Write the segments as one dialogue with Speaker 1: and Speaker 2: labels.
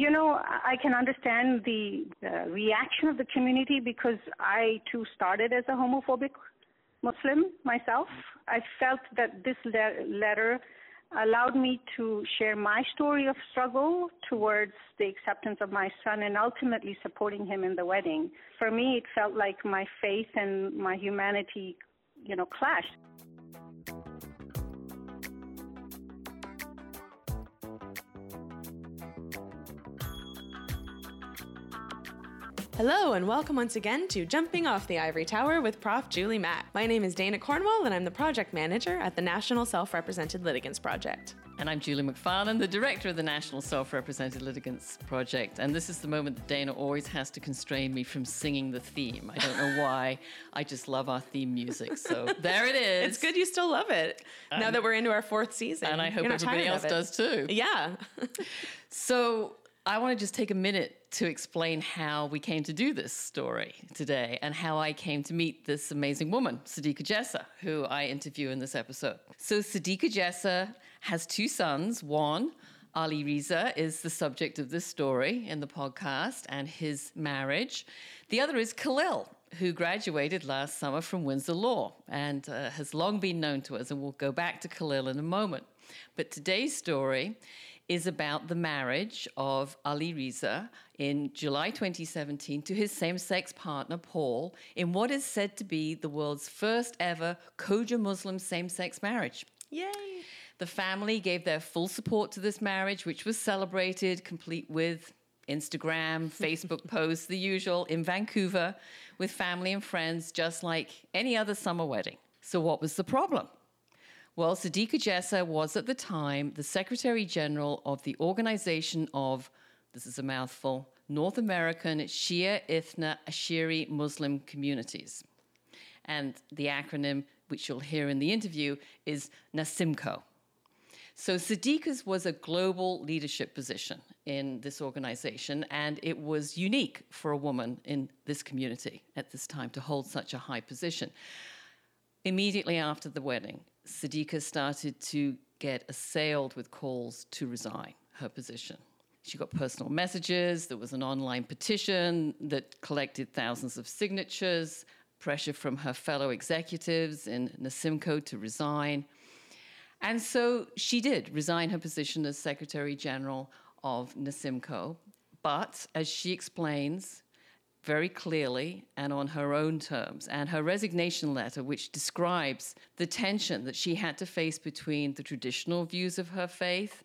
Speaker 1: You know, I can understand the uh, reaction of the community because I too started as a homophobic Muslim myself. I felt that this le- letter allowed me to share my story of struggle towards the acceptance of my son and ultimately supporting him in the wedding. For me, it felt like my faith and my humanity, you know, clashed.
Speaker 2: Hello, and welcome once again to Jumping Off the Ivory Tower with Prof. Julie Mac. My name is Dayna Cornwall, and I'm the project manager at the National Self Represented Litigants Project.
Speaker 3: And I'm Julie Macfarlane, the director of the National Self Represented Litigants Project. And this is the moment that Dana always has to constrain me from singing the theme. I don't know why. I just love our theme music. So there it is.
Speaker 2: It's good you still love it um, now that we're into our fourth season.
Speaker 3: And I hope everybody else does too.
Speaker 2: Yeah.
Speaker 3: so I want to just take a minute to explain how we came to do this story today and how I came to meet this amazing woman, Sadiqa Jessa, who I interview in this episode. So, Sadiqa Jessa has two sons. One, Ali Riza, is the subject of this story in the podcast and his marriage. The other is Khalil, who graduated last summer from Windsor Law and uh, has long been known to us, and we'll go back to Khalil in a moment. But today's story is about the marriage of Ali Riza in July 2017 to his same sex partner, Paul, in what is said to be the world's first ever Khoja Muslim same sex marriage.
Speaker 2: Yay!
Speaker 3: The family gave their full support to this marriage, which was celebrated, complete with Instagram, Facebook posts, the usual, in Vancouver with family and friends, just like any other summer wedding. So, what was the problem? Well, Sadiqa Jessa was at the time the Secretary General of the Organization of, this is a mouthful, North American Shia Ithna Asheri Muslim Communities. And the acronym, which you'll hear in the interview, is NASIMCO. So Sadiqa's was a global leadership position in this organization, and it was unique for a woman in this community at this time to hold such a high position. Immediately after the wedding, Sadiqa started to get assailed with calls to resign her position. She got personal messages, there was an online petition that collected thousands of signatures, pressure from her fellow executives in Nasimco to resign. And so she did resign her position as Secretary General of Nasimco. But as she explains, very clearly and on her own terms. And her resignation letter, which describes the tension that she had to face between the traditional views of her faith,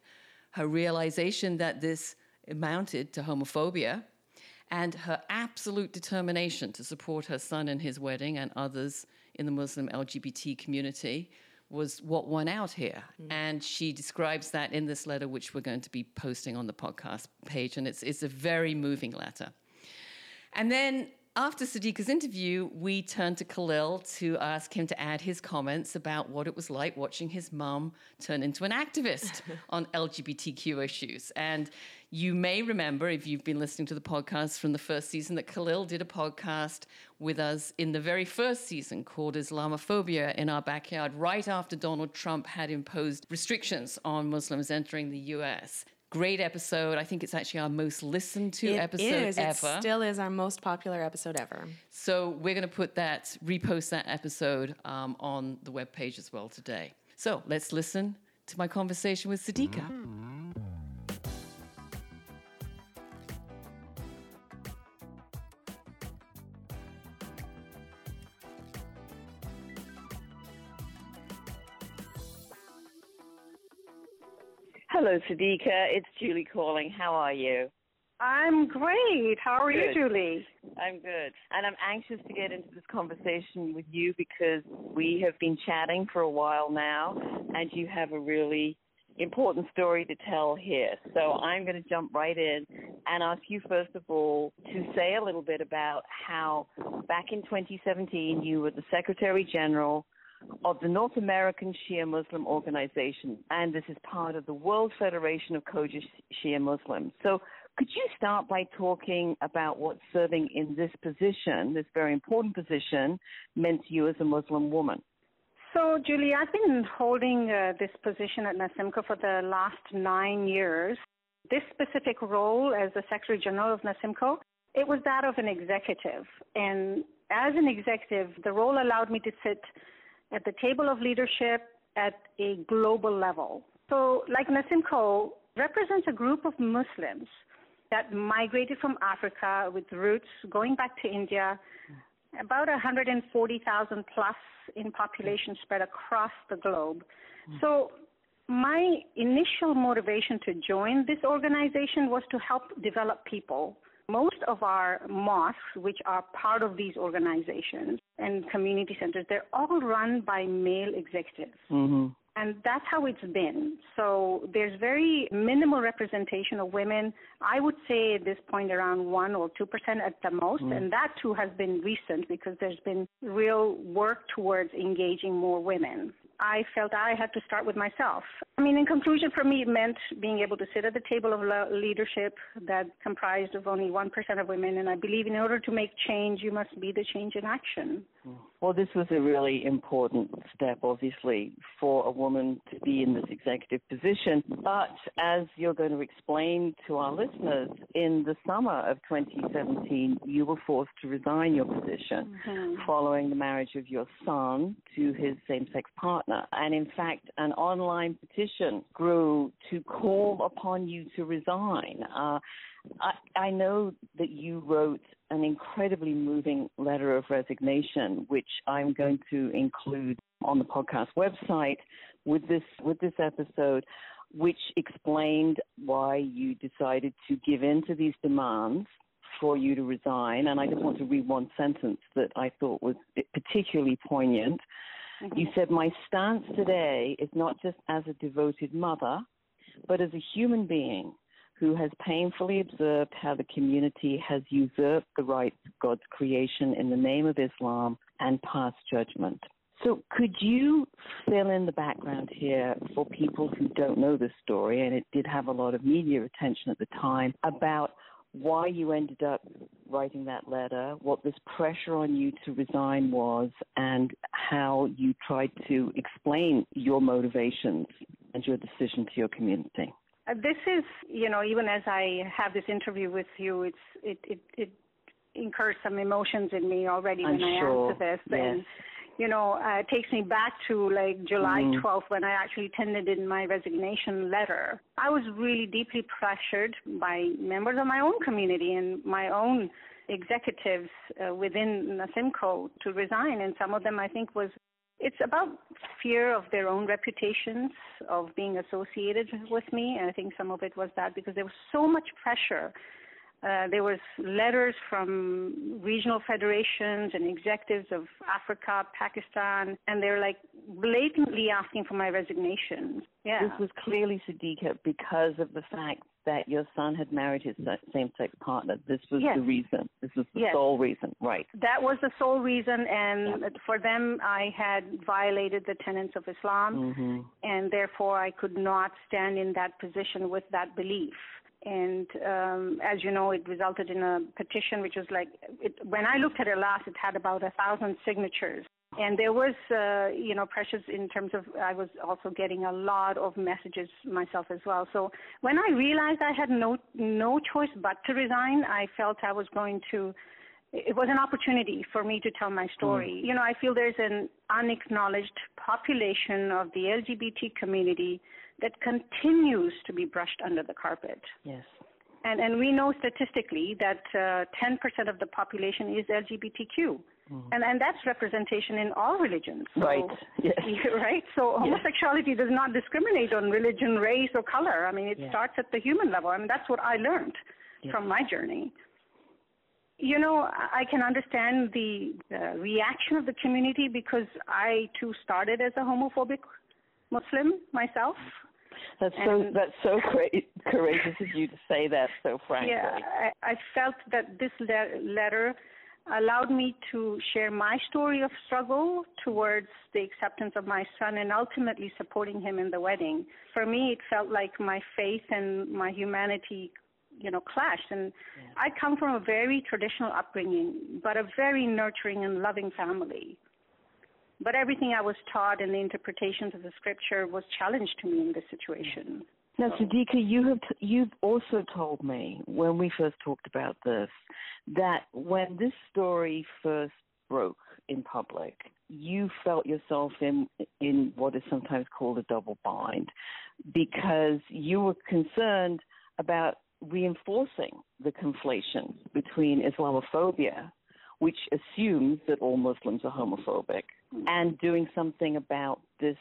Speaker 3: her realization that this amounted to homophobia, and her absolute determination to support her son in his wedding and others in the Muslim LGBT community was what won out here. Mm. And she describes that in this letter, which we're going to be posting on the podcast page. And it's, it's a very moving letter. And then after Sadiqa's interview, we turned to Khalil to ask him to add his comments about what it was like watching his mum turn into an activist on LGBTQ issues. And you may remember, if you've been listening to the podcast from the first season, that Khalil did a podcast with us in the very first season called Islamophobia in Our Backyard, right after Donald Trump had imposed restrictions on Muslims entering the US great episode. I think it's actually our most listened to
Speaker 2: it
Speaker 3: episode
Speaker 2: is.
Speaker 3: ever.
Speaker 2: It still is our most popular episode ever.
Speaker 3: So we're going to put that, repost that episode um, on the webpage as well today. So let's listen to my conversation with Sadiqa. Mm-hmm.
Speaker 4: Hello, Sadiqa. It's Julie calling. How are you?
Speaker 1: I'm great. How are good. you, Julie?
Speaker 4: I'm good. And I'm anxious to get into this conversation with you because we have been chatting for a while now, and you have a really important story to tell here. So I'm going to jump right in and ask you, first of all, to say a little bit about how back in 2017 you were the Secretary General of the North American Shia Muslim Organization, and this is part of the World Federation of Khoja Shia Muslims. So, could you start by talking about what serving in this position, this very important position, meant to you as a Muslim woman?
Speaker 1: So, Julie, I've been holding uh, this position at NASIMCO for the last nine years. This specific role as the Secretary General of NASIMCO, it was that of an executive. And as an executive, the role allowed me to sit at the table of leadership at a global level. So, like NASIMCO represents a group of Muslims that migrated from Africa with roots going back to India, about 140,000 plus in population spread across the globe. Hmm. So, my initial motivation to join this organization was to help develop people. Most of our mosques, which are part of these organizations and community centers, they're all run by male executives.
Speaker 3: Mm-hmm.
Speaker 1: And that's how it's been. So there's very minimal representation of women. I would say at this point around 1 or 2% at the most.
Speaker 3: Mm.
Speaker 1: And that too has been recent because there's been real work towards engaging more women. I felt I had to start with myself. I mean, in conclusion, for me, it meant being able to sit at the table of leadership that comprised of only 1% of women. And I believe in order to make change, you must be the change in action.
Speaker 3: Well, this was a really important step, obviously, for a woman to be in this executive position. But as you're going to explain to our listeners, in the summer of 2017, you were forced to resign your position following the marriage of your son to his same sex partner. And in fact, an online petition grew to call upon you to resign. Uh, I, I know that you wrote an incredibly moving letter of resignation, which I'm going to include on the podcast website with this with this episode, which explained why you decided to give in to these demands for you to resign. And I just want to read one sentence that I thought was particularly poignant. You said, My stance today is not just as a devoted mother, but as a human being who has painfully observed how the community has usurped the rights of God's creation in the name of Islam and passed judgment. So, could you fill in the background here for people who don't know this story, and it did have a lot of media attention at the time, about why you ended up writing that letter, what this pressure on you to resign was, and how you tried to explain your motivations and your decision to your community?
Speaker 1: Uh, this is, you know, even as I have this interview with you, it's it it, it incurs some emotions in me already
Speaker 3: I'm
Speaker 1: when I answer this,
Speaker 3: Yes.
Speaker 1: and you know, uh, it takes me back to like July
Speaker 3: Mhm.
Speaker 1: 12th when I actually tendered in my resignation letter. I was really deeply pressured by members of my own community and my own executives uh, within Nasimco to resign, and some of them I think was it's about fear of their own reputations of being associated with me and i think some of it was that because there was so much pressure. Uh, there was letters from regional federations and executives of africa pakistan and they're like blatantly asking for my resignation. Yeah.
Speaker 3: This was clearly Sadiqa because of the fact that your son had married his same sex partner. This was
Speaker 1: Yes.
Speaker 3: the reason. This was the
Speaker 1: Yes.
Speaker 3: sole reason. Right.
Speaker 1: that was the sole reason and for them i had violated the tenets of islam
Speaker 3: hmm
Speaker 1: and therefore I could not stand in that position with that belief. And um, as you know, it resulted in a petition, which was like, it, when I looked at it last, it had about a thousand signatures. And there was, uh, you know, pressures in terms of I was also getting a lot of messages myself as well. So when I realized I had no no choice but to resign, I felt I was going to it was an opportunity for me to tell my story. You know, I feel there's an unacknowledged population of the LGBT community that continues to be brushed under the carpet.
Speaker 3: Yes.
Speaker 1: And, and we know statistically that uh, 10% of the population is LGBTQ. And, and that's representation in all religions. So,
Speaker 3: Right. Yes.
Speaker 1: right? So homosexuality does not discriminate on religion, race, or color. I mean, it
Speaker 3: Yeah.
Speaker 1: starts at the human level. I mean, that's what I learned from my journey. You know, I can understand the uh, reaction of the community because I too started as a homophobic Muslim myself.
Speaker 3: That's so. That's so great, courageous of you to say that so frankly.
Speaker 1: Yeah, I, I felt that this le- letter allowed me to share my story of struggle towards the acceptance of my son and ultimately supporting him in the wedding. For me, it felt like my faith and my humanity, you know, clashed. And I come from a very traditional upbringing, but a very nurturing and loving family. But everything I was taught and the interpretations of the scripture was challenged to me in this situation. Mm-hmm.
Speaker 3: Now, oh. Sadiqa, you have t- you've also told me when we first talked about this that when this story first broke in public, you felt yourself in in what is sometimes called a double bind because you were concerned about reinforcing the conflation between Islamophobia, which assumes that all Muslims are homophobic, hmm. and doing something about this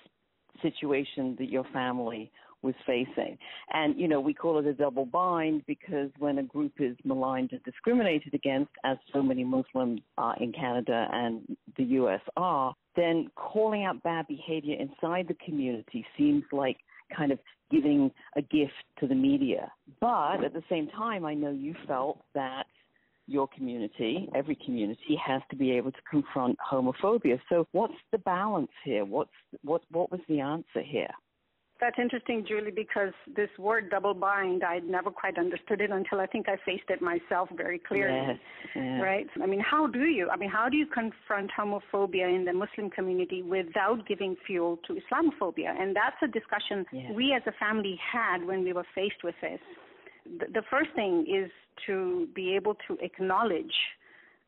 Speaker 3: situation that your family was facing. And, you know, we call it a double bind because when a group is maligned and discriminated against, as so many Muslims are in Canada and the US are, then calling out bad behavior inside the community seems like kind of giving a gift to the media. But at the same time, I know you felt that your community, every community, has to be able to confront homophobia. So, what's the balance here? What's what? What was the answer here?
Speaker 1: That's interesting, Julie, because this word double bind, I'd never quite understood it until I think I faced it myself very clearly.
Speaker 3: Yes, yes.
Speaker 1: Right? I mean, how do you? I mean, how do you confront homophobia in the Muslim community without giving fuel to Islamophobia? And that's a discussion
Speaker 3: Yes.
Speaker 1: we as a family had when we were faced with this. The, the first thing is to be able to acknowledge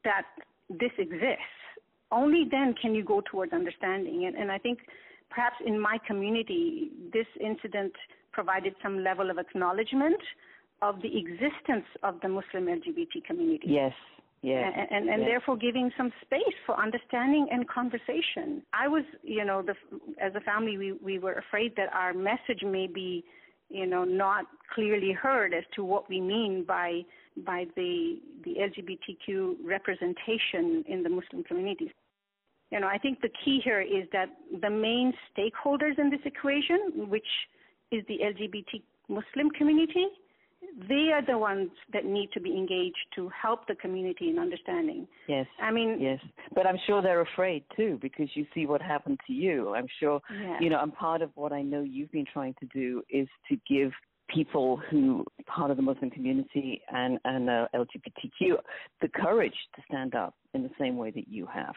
Speaker 1: that this exists. Only then can you go towards understanding. And, and I think perhaps in my community, this incident provided some level of acknowledgement of the existence of the Muslim LGBT community.
Speaker 3: Yes, yes.
Speaker 1: And, and, and
Speaker 3: yes.
Speaker 1: therefore giving some space for understanding and conversation. I was, you know, the, as a family, we, we were afraid that our message may be, you know, not clearly heard as to what we mean by by the the LGBTQ representation in the Muslim communities. You know, I think the key here is that the main stakeholders in this equation, which is the LGBT Muslim community, they are the ones that need to be engaged to help the community in understanding.
Speaker 3: Yes.
Speaker 1: I mean,
Speaker 3: Yes, but I'm sure they're afraid too because you see what happened to you. I'm sure,
Speaker 1: Yeah.
Speaker 3: you know, and part of what I know you've been trying to do is to give people who part of the Muslim community and and uh, LGBTQ the courage to stand up in the same way that you have.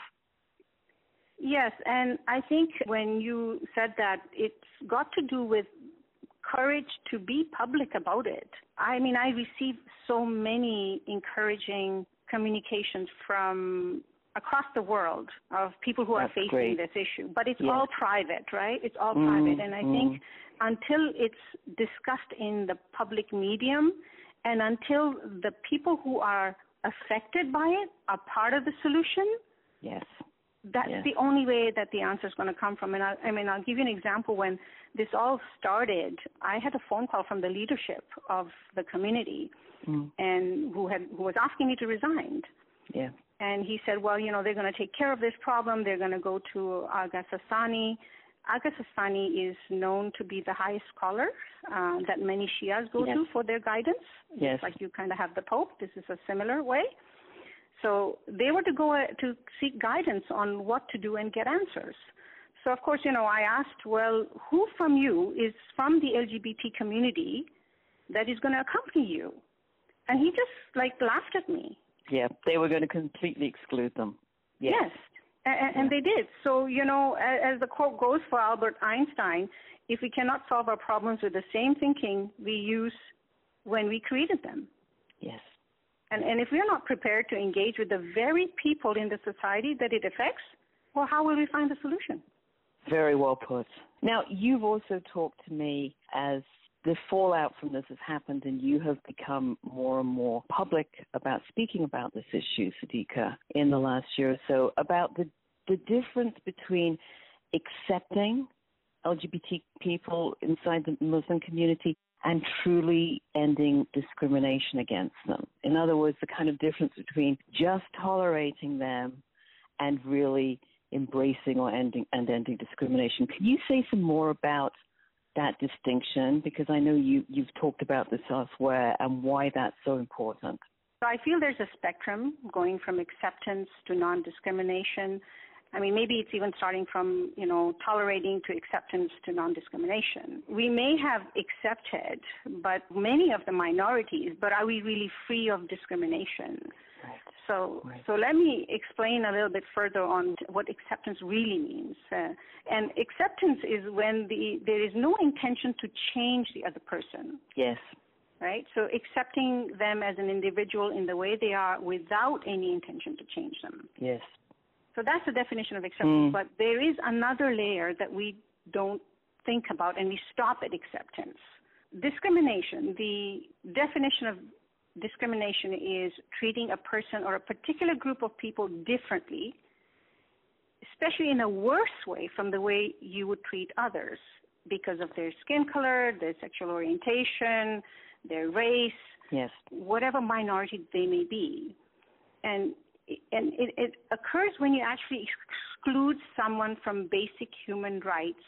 Speaker 1: Yes, and I think when you said that, it's got to do with courage to be public about it. I mean, I receive so many encouraging communications from across the world of people who are facing
Speaker 3: great.
Speaker 1: this issue. But it's
Speaker 3: Yes.
Speaker 1: all private, right? It's all
Speaker 3: Mm,
Speaker 1: private. And I
Speaker 3: mm.
Speaker 1: think until it's discussed in the public medium and until the people who are affected by it are part of the solution,
Speaker 3: Yes.
Speaker 1: That's
Speaker 3: Yeah.
Speaker 1: the only way that the answer is going to come from. And I, I mean, I'll give you an example. When this all started, I had a phone call from the leadership of the community,
Speaker 3: Mm.
Speaker 1: and who had who was asking me to resign.
Speaker 3: Yeah.
Speaker 1: And he said, well, you know, they're going to take care of this problem. They're going to go to Aga Sistani. Aga Sistani is known to be the highest scholar uh, that many Shias go
Speaker 3: Yes.
Speaker 1: to for their guidance.
Speaker 3: Yes.
Speaker 1: Just like you kind of have the Pope. This is a similar way. So they were to go uh, to seek guidance on what to do and get answers. So of course, you know, I asked, well, who from you is from the LGBT community that is going to accompany you? And he just like laughed at me.
Speaker 3: Yeah. They were going to completely exclude them. Yes.
Speaker 1: Yes, and, and they did. So, you know, as the quote goes for Albert Einstein, if we cannot solve our problems with the same thinking we use when we created them,
Speaker 3: Yes.
Speaker 1: And, and if we are not prepared to engage with the very people in the society that it affects, well, how will we find the solution?
Speaker 3: Very well put. Now, you've also talked to me as the fallout from this has happened and you have become more and more public about speaking about this issue, Sadiqa, in the last year or so, about the, the difference between accepting LGBT people inside the Muslim community and truly ending discrimination against them. In other words, the kind of difference between just tolerating them and really embracing or ending and ending discrimination. Can you say some more about that distinction? Because I know you, you've talked about this elsewhere and why that's so important.
Speaker 1: So I feel there's a spectrum going from acceptance to non-discrimination. I mean, maybe it's even starting from, you know, tolerating to acceptance to non-discrimination. We may have accepted, but many of the minorities, but are we really free of discrimination?
Speaker 3: Right.
Speaker 1: So,
Speaker 3: Right.
Speaker 1: so let me explain a little bit further on what acceptance really means. Uh, and acceptance is when the, there is no intention to change the other person
Speaker 3: Yes.
Speaker 1: right? So accepting them as an individual in the way they are without any intention to change them.
Speaker 3: Yes.
Speaker 1: So that's the definition of acceptance.
Speaker 3: Mm.
Speaker 1: But there is another layer that we don't think about and we stop at acceptance. Discrimination, the definition of discrimination is treating a person or a particular group of people differently, especially in a worse way from the way you would treat others because of their skin color, their sexual orientation, their race,
Speaker 3: Yes.
Speaker 1: whatever minority they may be. And and it, it occurs when you actually exclude someone from basic human rights.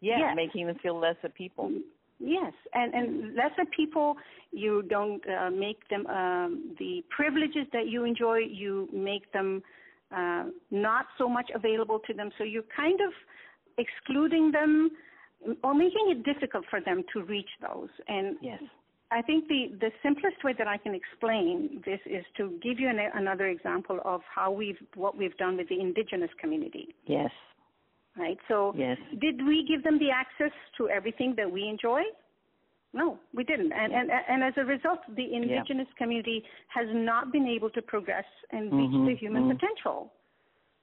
Speaker 3: Yeah.
Speaker 1: Yes.
Speaker 3: Making them feel lesser people.
Speaker 1: Yes, and and lesser people, you don't uh, make them um, the privileges that you enjoy. You make them uh, not so much available to them. So you're kind of excluding them or making it difficult for them to reach those. And
Speaker 3: Yes.
Speaker 1: I think the, the simplest way that I can explain this is to give you an, another example of how we've what we've done with the indigenous community,
Speaker 3: Yes.
Speaker 1: right? So,
Speaker 3: Yes.
Speaker 1: did we give them the access to everything that we enjoy? No, we didn't. And and and as a result, the indigenous community has not been able to progress and reach
Speaker 3: Mhm,
Speaker 1: the human
Speaker 3: mhm.
Speaker 1: potential,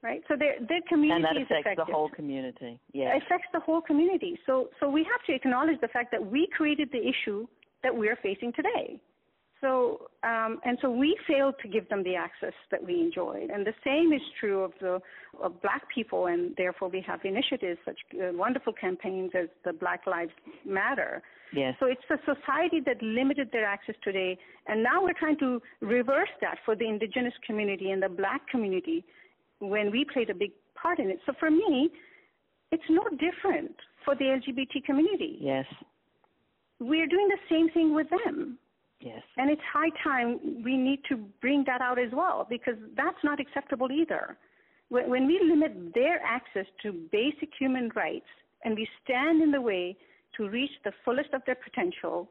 Speaker 1: right? So their their community
Speaker 3: And that
Speaker 1: is
Speaker 3: affects
Speaker 1: affected
Speaker 3: the whole community. Yes.
Speaker 1: affects the whole community. So, so we have to acknowledge the fact that we created the issue that we are facing today. So, um, and so we failed to give them the access that we enjoyed. And the same is true of the of black people, and therefore we have initiatives such uh, wonderful campaigns as the Black Lives Matter.
Speaker 3: Yes.
Speaker 1: So it's the society that limited their access today, and now we're trying to reverse that for the indigenous community and the black community when we played a big part in it. So for me, it's no different for the LGBT community.
Speaker 3: Yes.
Speaker 1: We're doing the same thing with them.
Speaker 3: Yes.
Speaker 1: And it's high time we need to bring that out as well because that's not acceptable either. When, when we limit their access to basic human rights and we stand in the way to reach the fullest of their potential,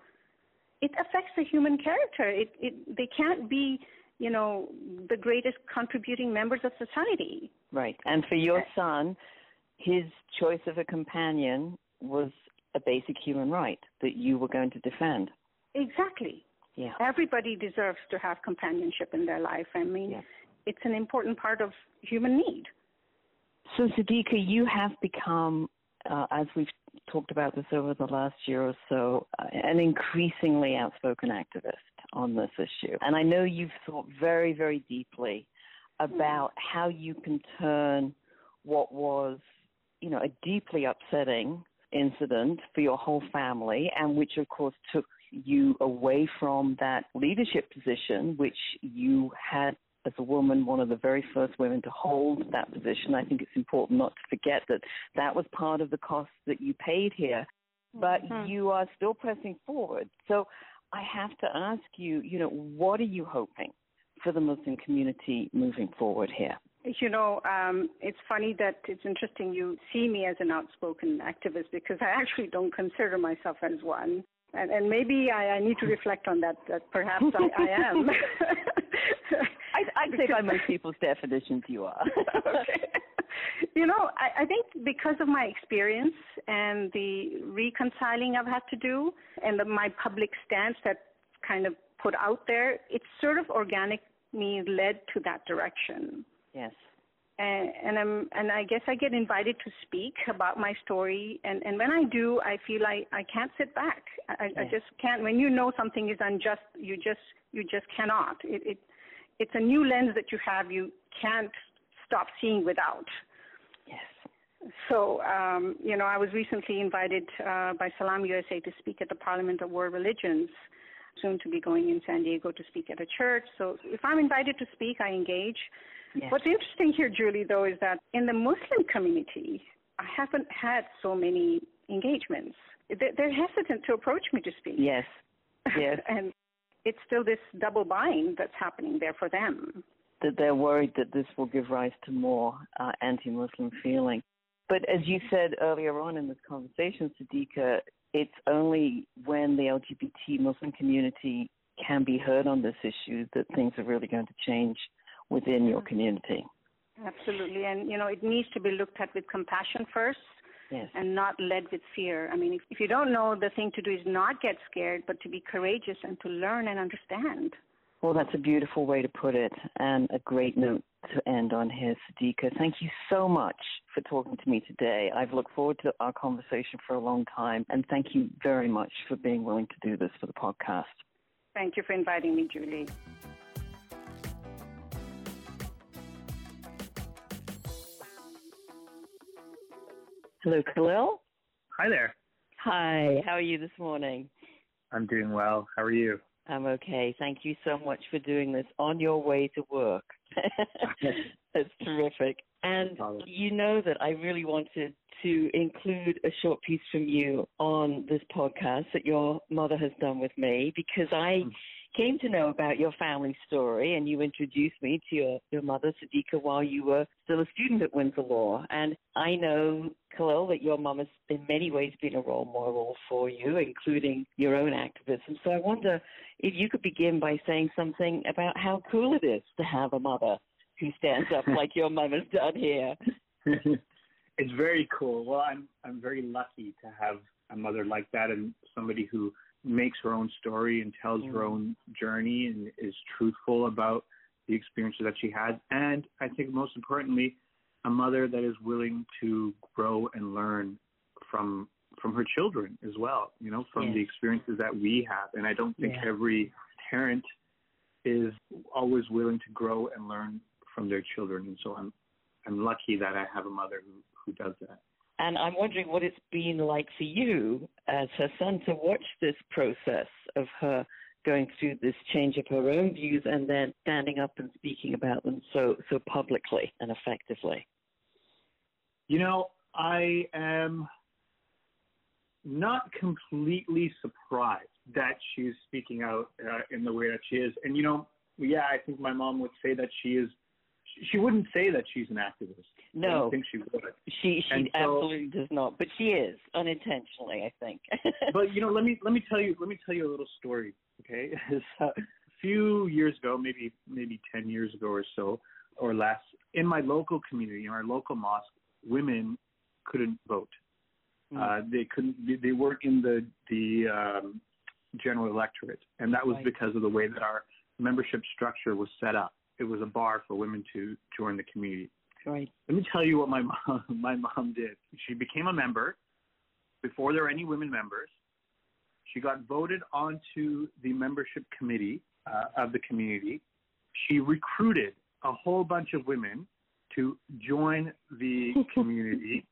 Speaker 1: it affects the human character. It, it, they can't be, you know, the greatest contributing members of society.
Speaker 3: Right. And for your son, his choice of a companion was a basic human right that you were going to defend.
Speaker 1: Exactly.
Speaker 3: Yeah.
Speaker 1: Everybody deserves to have companionship in their life. I mean,
Speaker 3: Yeah.
Speaker 1: it's an important part of human need.
Speaker 3: So, Sadiqa, you have become, uh, as we've talked about this over the last year or so, uh, an increasingly outspoken activist on this issue. And I know you've thought very, very deeply about how you can turn what was, you know, a deeply upsetting incident for your whole family, and which, of course, took you away from that leadership position, which you had as a woman, one of the very first women to hold that position. I think it's important not to forget that that was part of the cost that you paid here, but
Speaker 1: Mhm.
Speaker 3: you are still pressing forward. So I have to ask you, you know, what are you hoping for the Muslim community moving forward here?
Speaker 1: You know, um, it's funny that it's interesting you see me as an outspoken activist because I actually don't consider myself as one. And, and maybe I, I need to reflect on that, that perhaps I, I am.
Speaker 3: I, I'd say by most people's definitions, you are.
Speaker 1: okay. You know, I, I think because of my experience and the reconciling I've had to do and the, my public stance that kind of put out there, it's sort of organically led to that direction.
Speaker 3: Yes.
Speaker 1: and, and I'm and I guess I get invited to speak about my story, and and when I do, I feel I I can't sit back. I, I just can't. When you know something is unjust, you just you just cannot. It, it it's a new lens that you have. You can't stop seeing without.
Speaker 3: Yes.
Speaker 1: So, um, you know, I was recently invited uh, by Salam USA to speak at the Parliament of World Religions, soon to be going in San Diego to speak at a church. So if I'm invited to speak, I engage.
Speaker 3: Yes.
Speaker 1: What's interesting here, Julie, though, is that in the Muslim community, I haven't had so many engagements. They're hesitant to approach me to speak.
Speaker 3: Yes. Yes.
Speaker 1: and it's still this double bind that's happening there for them.
Speaker 3: that they're worried that this will give rise to more uh, anti-Muslim feeling. But as you said earlier on in this conversation, Sadiqa, it's only when the LGBT Muslim community can be heard on this issue that things are really going to change within your community.
Speaker 1: Absolutely. And, you know, it needs to be looked at with compassion first
Speaker 3: Yes.
Speaker 1: and not led with fear. I mean, if, if you don't know, the thing to do is not get scared, but to be courageous and to learn and understand.
Speaker 3: Well, that's a beautiful way to put it and a great note to end on here, Sadiqa. Thank you so much for talking to me today. I've looked forward to our conversation for a long time, and thank you very much for being willing to do this for the podcast.
Speaker 1: Thank you for inviting me, Julie.
Speaker 3: Hello, Khalil.
Speaker 5: Hi there.
Speaker 3: Hi, how are you this morning?
Speaker 5: I'm doing well. How are you?
Speaker 3: I'm okay. Thank you so much for doing this on your way to work. That's terrific. And you know that I really wanted to include a short piece from you on this podcast that your mother has done with me because I mm. Came to know about your family story and you introduced me to your, your mother, Sadiqa, while you were still a student at Windsor Law. And I know, Khalil, that your mom has in many ways been a role model for you, including your own activism. So I wonder if you could begin by saying something about how cool it is to have a mother who stands up like your mom has done here.
Speaker 5: it's very cool. Well, I'm I'm very lucky to have a mother like that and somebody who makes her own story and tells her own journey and is truthful about the experiences that she has. And I think most importantly, a mother that is willing to grow and learn from from her children as well, you know, from
Speaker 3: Yes.
Speaker 5: the experiences that we have. And I don't think
Speaker 3: Yeah.
Speaker 5: every parent is always willing to grow and learn from their children. And so I'm I'm lucky that I have a mother who, who does that.
Speaker 3: And I'm wondering what it's been like for you as her son to watch this process of her going through this change of her own views and then standing up and speaking about them so so publicly and effectively.
Speaker 5: You know, I am not completely surprised that she's speaking out uh, in the way that she is. And you know, yeah, I think my mom would say that she is. She wouldn't say that she's an activist.
Speaker 3: No.
Speaker 5: don't think she would.
Speaker 3: She she
Speaker 5: And so-
Speaker 3: absolutely does not, but she is unintentionally, I think.
Speaker 5: but you know, let me let me tell you let me tell you a little story. Okay, a few years ago, maybe maybe ten years ago or so, or less, in my local community, in our local mosque, women couldn't vote. Uh, they couldn't. They, they weren't in the the um, general electorate, and that was
Speaker 3: Right.
Speaker 5: because of the way that our membership structure was set up. It was a bar for women to join the community.
Speaker 3: right.
Speaker 5: Let me tell you what my mom my mom did. She became a member before there were any women members. She got voted onto the membership committee uh, of the community. She recruited a whole bunch of women to join the community,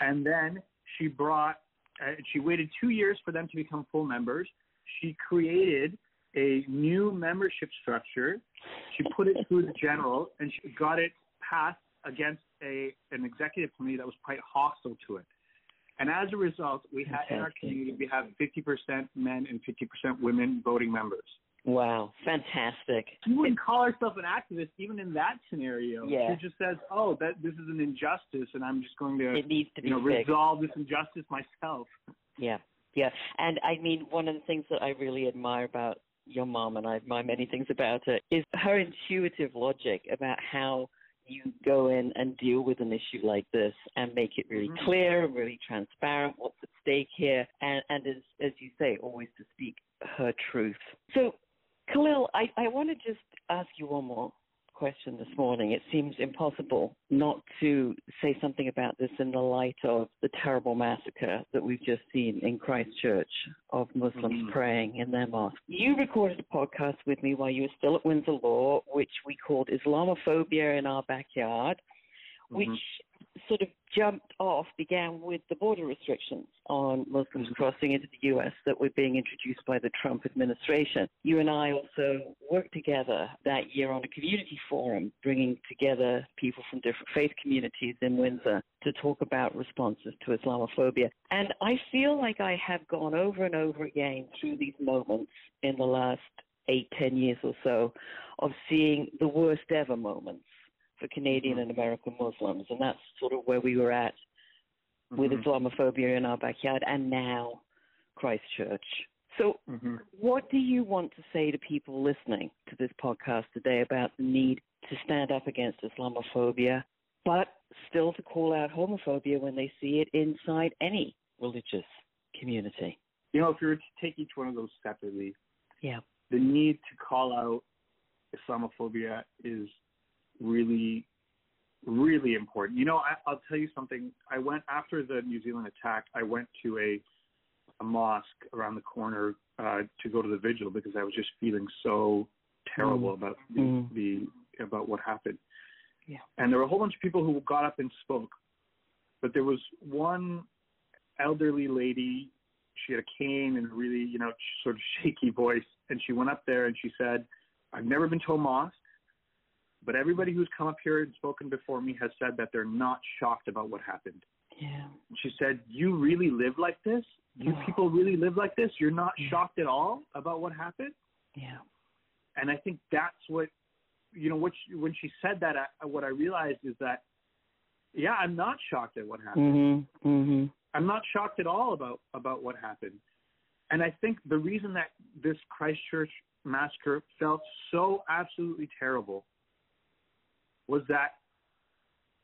Speaker 5: and then she brought. Uh, she waited two years for them to become full members. She created a new membership structure. She put it through the general, and she got it passed against a an executive committee that was quite hostile to it. And as a result, we had in our community we have 50% men and 50% women voting members.
Speaker 3: Wow, fantastic.
Speaker 5: She wouldn't call herself an activist even in that scenario.
Speaker 3: Yeah.
Speaker 5: She just says, "Oh, that this is an injustice, and I'm just going to
Speaker 3: It needs to be
Speaker 5: you know
Speaker 3: fixed.
Speaker 5: resolve this injustice myself."
Speaker 3: Yeah, yeah. And I mean, one of the things that I really admire about your mom, and I admire many things about her, is her intuitive logic about how you go in and deal with an issue like this and make it really
Speaker 5: Mhm.
Speaker 3: clear and really transparent what's at stake here, and, and as, as you say, always to speak her truth. So, Khalil, I, I want to just ask you one more question this morning. It seems impossible not to say something about this in the light of the terrible massacre that we've just seen in Christchurch of Muslims
Speaker 5: Mhm.
Speaker 3: praying in their mosque. You recorded a podcast with me while you were still at Windsor Law, which we called Islamophobia in Our Backyard, which sort of jumped off, began with the border restrictions on Muslims mm-hmm. crossing into the U.S. that were being introduced by the Trump administration. You and I also worked together that year on a community forum, bringing together people from different faith communities in Windsor to talk about responses to Islamophobia. And I feel like I have gone over and over again through these moments in the last eight, ten years or so of seeing the worst ever moments for Canadian and American Muslims, and that's sort of where we were at with
Speaker 5: Mhm.
Speaker 3: Islamophobia in our backyard, and now Christchurch. So,
Speaker 5: Mhm.
Speaker 3: what do you want to say to people listening to this podcast today about the need to stand up against Islamophobia, but still to call out homophobia when they see it inside any religious community?
Speaker 5: You know, if you were to take each one of those separately,
Speaker 3: Yeah.
Speaker 5: the need to call out Islamophobia is really, really important. You know, I, I'll tell you something. I went after the New Zealand attack. I went to a a mosque around the corner uh, to go to the vigil because I was just feeling so terrible about the,
Speaker 3: Mm.
Speaker 5: the about what happened.
Speaker 3: Yeah.
Speaker 5: And there were a whole bunch of people who got up and spoke, but there was one elderly lady. She had a cane and a really, you know, sort of shaky voice, and she went up there and she said, "I've never been to a mosque, but everybody who's come up here and spoken before me has said that they're not shocked about what happened."
Speaker 3: Yeah.
Speaker 5: She said, "You really live like this? You
Speaker 3: Oh.
Speaker 5: people really live like this? You're not
Speaker 3: Yeah.
Speaker 5: shocked at all about what happened?"
Speaker 3: Yeah.
Speaker 5: And I think that's what, you know, what she, when she said that, I, what I realized is that, yeah, I'm not shocked at what happened.
Speaker 3: Mhm. Mhm.
Speaker 5: I'm not shocked at all about about what happened. And I think the reason that this Christchurch massacre felt so absolutely terrible was that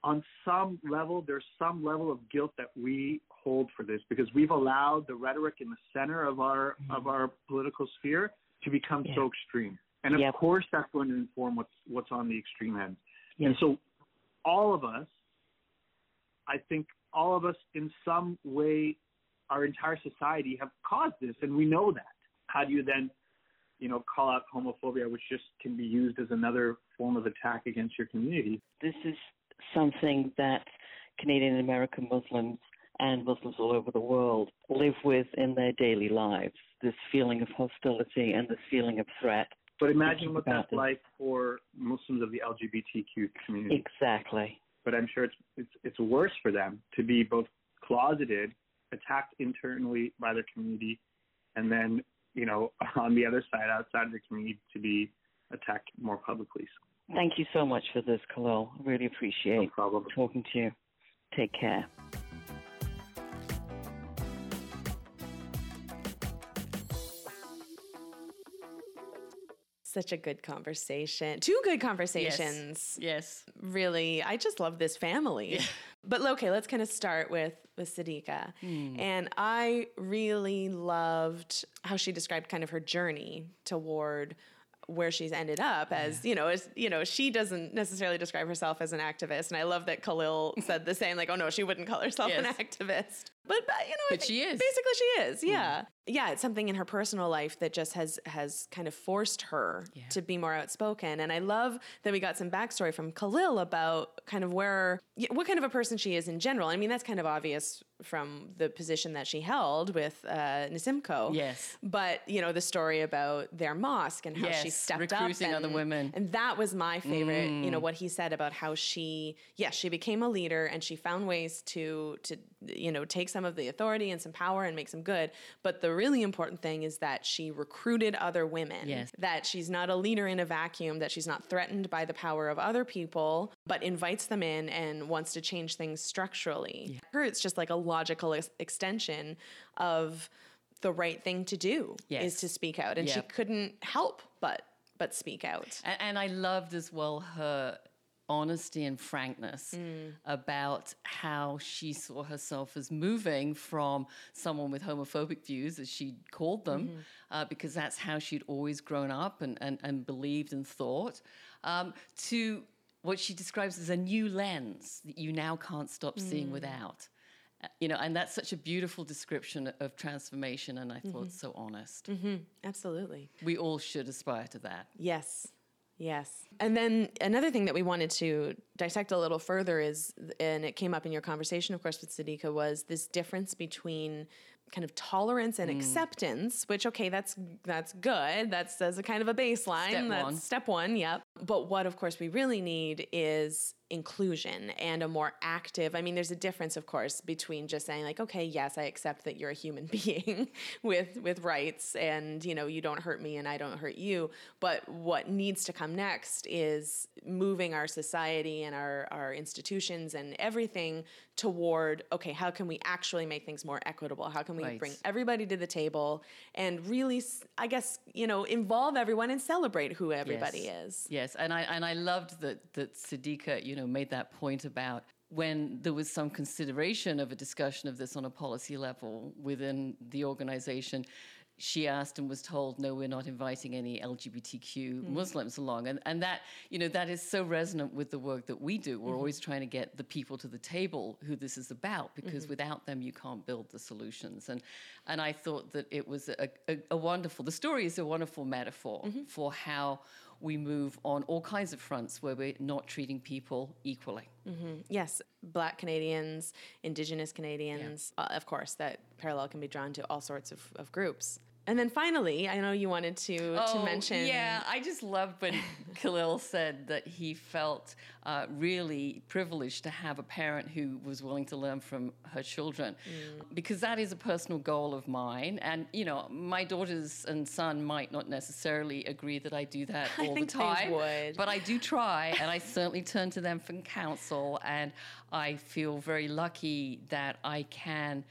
Speaker 5: on some level there's some level of guilt that we hold for this because we've allowed the rhetoric in the center of our mm-hmm. of our political sphere to become
Speaker 3: Yeah.
Speaker 5: so extreme. And of
Speaker 3: Yep.
Speaker 5: course that's going to inform what's what's on the extreme end.
Speaker 3: Yes.
Speaker 5: And so all of us, I think all of us in some way, our entire society have caused this, and we know that. How do you then, you know, call out homophobia, which just can be used as another form of attack against your community?
Speaker 3: this is something that Canadian American Muslims and Muslims all over the world live with in their daily lives. This feeling of hostility and this feeling of threat.
Speaker 5: But imagine what that's
Speaker 3: this.
Speaker 5: like for Muslims of the LGBTQ community.
Speaker 3: Exactly.
Speaker 5: But I'm sure it's it's it's worse for them to be both closeted, attacked internally by their community, and then you know on the other side, outside of the community, to be attacked more publicly.
Speaker 3: Thank you so much for this, Khalil. I really
Speaker 5: No
Speaker 3: appreciate
Speaker 5: problem.
Speaker 3: talking to you. Take care.
Speaker 2: Such a good conversation. Two good conversations.
Speaker 6: Yes.
Speaker 2: Really, I just love this family. But okay, let's kind of start with with Sadiqa. Hmm. And I really loved how she described kind of her journey toward where she's ended up as you know as you know she doesn't necessarily describe herself as an activist. And i love that khalil said the same like oh no she wouldn't call herself an activist. But, but you know
Speaker 6: But she is.
Speaker 2: basically she is hmm. yeah yeah it's something in her personal life that just has has kind of forced her
Speaker 6: Yeah.
Speaker 2: to be more outspoken and i love that we got some backstory from khalil about kind of where what kind of a person she is in general i mean that's kind of obvious from the position that she held with uh, Nasimco.
Speaker 6: Yes.
Speaker 2: But, you know, the story about their mosque and how she
Speaker 6: Yes,
Speaker 2: stepped up.
Speaker 6: recruiting other
Speaker 2: and-
Speaker 6: women.
Speaker 2: And that was my favorite, you know, what he said about how she, yes, she became a leader and she found ways to, to, you know, take some of the authority and some power and make some good. But the really important thing is that she recruited other women.
Speaker 6: Yes.
Speaker 2: That she's not a leader in a vacuum, that she's not threatened by the power of other people, but invites them in and wants to change things structurally. Her, it's just like a logical ex- extension of the right thing to do is to speak out. And she couldn't help but but speak out.
Speaker 6: And, and I loved as well her honesty and frankness about how she saw herself as moving from someone with homophobic views, as she called them, uh, because that's how she'd always grown up and, and, and believed and thought, um, to what she describes as a new lens that you now can't stop seeing without. Uh, You know, and that's such a beautiful description of transformation, and I thought so honest.
Speaker 2: Absolutely.
Speaker 6: We all should aspire to that.
Speaker 2: Yes. Yes. And then another thing that we wanted to dissect a little further is, and it came up in your conversation, of course, with Sadiqa, was this difference between kind of tolerance and mm. acceptance, which okay, that's that's good. That's as a kind of a baseline.
Speaker 3: Step
Speaker 2: that's
Speaker 3: one.
Speaker 2: step one, yep. But what of course we really need is inclusion and a more active i mean there's a difference of course between just saying like okay yes i accept that you're a human being with with rights and you know you don't hurt me and i don't hurt you but what needs to come next is moving our society and our our institutions and everything toward okay how can we actually make things more equitable how can we right. bring everybody to the table and really i guess you know involve everyone and celebrate who everybody
Speaker 3: yes.
Speaker 2: is
Speaker 3: yes and i and i loved that that Sadiqa you know made that point about when there was some consideration of a discussion of this on a policy level within the organization she asked and was told, no, we're not inviting any LGBTQ mm. Muslims along. And, and that, you know, that is so resonant with the work that we do. We're mm-hmm. always trying to get the people to the table who this is about, because mm-hmm. without them, you can't build the solutions. And, and I thought that it was a, a, a wonderful, the story is a wonderful metaphor mm-hmm. for how we move on all kinds of fronts where we're not treating people equally.
Speaker 2: Mm-hmm. Yes, Black Canadians, Indigenous Canadians, yeah. uh, of course, that parallel can be drawn to all sorts of, of groups. And then finally, I know you wanted to
Speaker 3: oh,
Speaker 2: to mention.
Speaker 3: Yeah, I just loved when Khalil said that he felt uh, really privileged to have a parent who was willing to learn from her children, mm. because that is a personal goal of mine. And you know, my daughters and son might not necessarily agree that I do that all
Speaker 2: the
Speaker 3: time,
Speaker 2: would.
Speaker 3: but I do try, and I certainly turn to them for counsel. And I feel very lucky that I can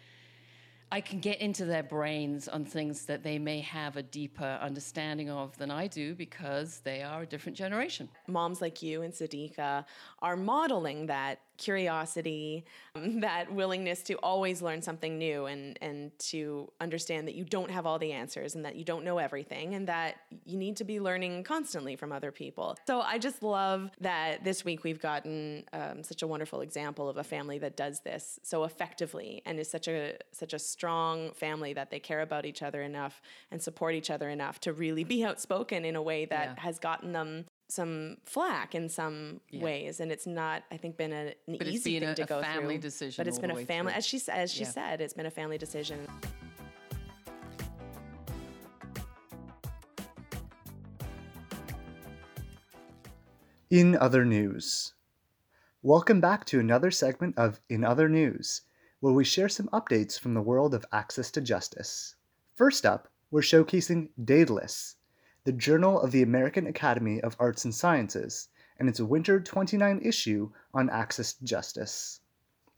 Speaker 3: I can get into their brains on things that they may have a deeper understanding of than I do because they are a different generation.
Speaker 2: Moms like you and Sadiqa are modeling that curiosity, um, that willingness to always learn something new and, and to understand that you don't have all the answers and that you don't know everything and that you need to be learning constantly from other people. So I just love that this week we've gotten um, such a wonderful example of a family that does this so effectively and is such a such a strong family that they care about each other enough and support each other enough to really be outspoken in a way that yeah. has gotten them some flack in some yeah. ways, and it's not, I think, been a, an
Speaker 3: but
Speaker 2: easy thing
Speaker 3: a,
Speaker 2: to go
Speaker 3: through.
Speaker 2: family
Speaker 3: decision,
Speaker 2: but it's been
Speaker 3: a
Speaker 2: family,
Speaker 3: through.
Speaker 2: as she as she yeah. said, it's been a family decision.
Speaker 7: In other news, welcome back to another segment of In Other News, where we share some updates from the world of access to justice. First up, we're showcasing Daedalus, the Journal of the American Academy of Arts and Sciences, and its winter 29 issue on access to justice.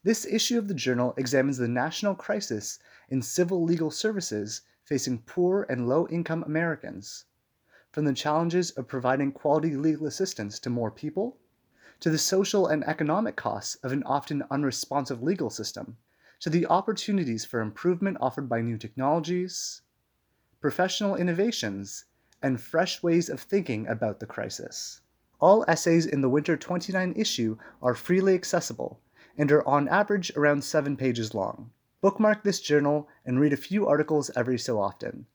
Speaker 7: This issue of the journal examines the national crisis in civil legal services facing poor and low income Americans. From the challenges of providing quality legal assistance to more people, to the social and economic costs of an often unresponsive legal system, to the opportunities for improvement offered by new technologies, professional innovations, and fresh ways of thinking about the crisis. All essays in the Winter 29 issue are freely accessible and are on average around 7 pages long. Bookmark this journal and read a few articles every so often.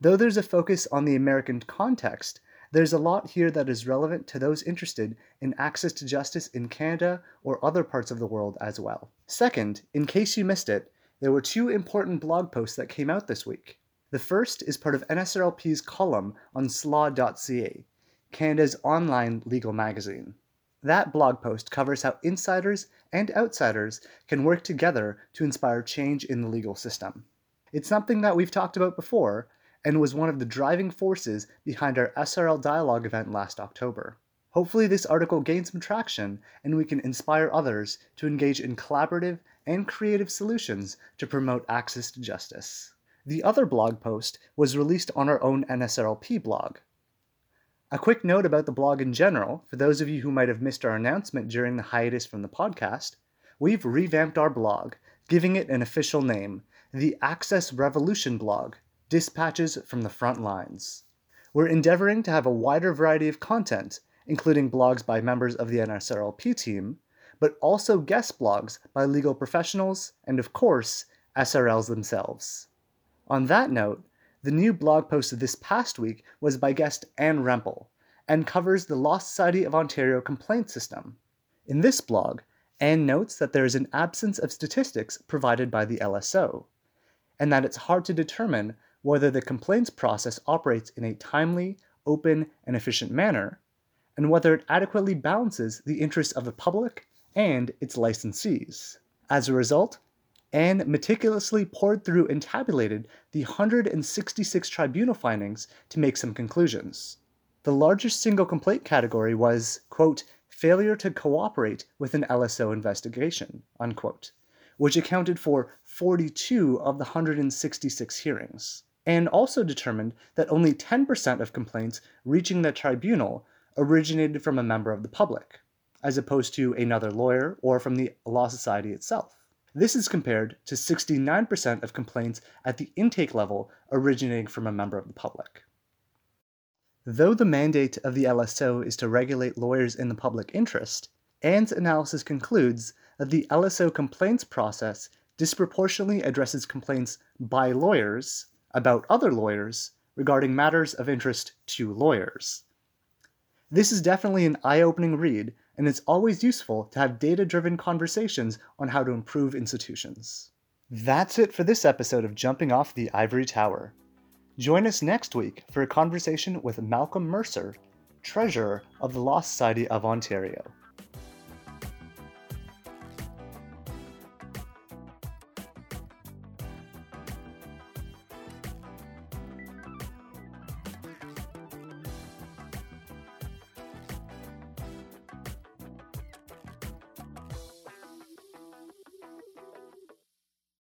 Speaker 7: Though there's a focus on the American context, there's a lot here that is relevant to those interested in access to justice in Canada or other parts of the world as well. Second, in case you missed it, there were two important blog posts that came out this week. The first is part of NSRLP's column on slaw.ca, Canada's online legal magazine. That blog post covers how insiders and outsiders can work together to inspire change in the legal system. It's something that we've talked about before and was one of the driving forces behind our SRL Dialogue event last October. Hopefully, this article gains some traction and we can inspire others to engage in collaborative and creative solutions to promote access to justice. The other blog post was released on our own NSRLP blog. A quick note about the blog in general, for those of you who might have missed our announcement during the hiatus from the podcast, we've revamped our blog, giving it an official name the Access Revolution blog Dispatches from the Front Lines. We're endeavoring to have a wider variety of content, including blogs by members of the NSRLP team, but also guest blogs by legal professionals and, of course, SRLs themselves. On that note, the new blog post this past week was by guest Anne Rempel and covers the Law Society of Ontario complaint system. In this blog, Anne notes that there is an absence of statistics provided by the LSO. and that it's hard to determine whether the complaints process operates in a timely, open, and efficient manner, and whether it adequately balances the interests of the public and its licensees. As a result, Anne meticulously poured through and tabulated the 166 tribunal findings to make some conclusions. The largest single complaint category was, quote, failure to cooperate with an LSO investigation, unquote, which accounted for 42 of the 166 hearings, and also determined that only 10% of complaints reaching the tribunal originated from a member of the public, as opposed to another lawyer or from the Law Society itself. This is compared to 69% of complaints at the intake level originating from a member of the public. Though the mandate of the LSO is to regulate lawyers in the public interest, Anne's analysis concludes that the LSO complaints process disproportionately addresses complaints by lawyers about other lawyers regarding matters of interest to lawyers. This is definitely an eye opening read, and it's always useful to have data driven conversations on how to improve institutions. That's it for this episode of Jumping Off the Ivory Tower. Join us next week for a conversation with Malcolm Mercer, Treasurer of the Law Society of Ontario.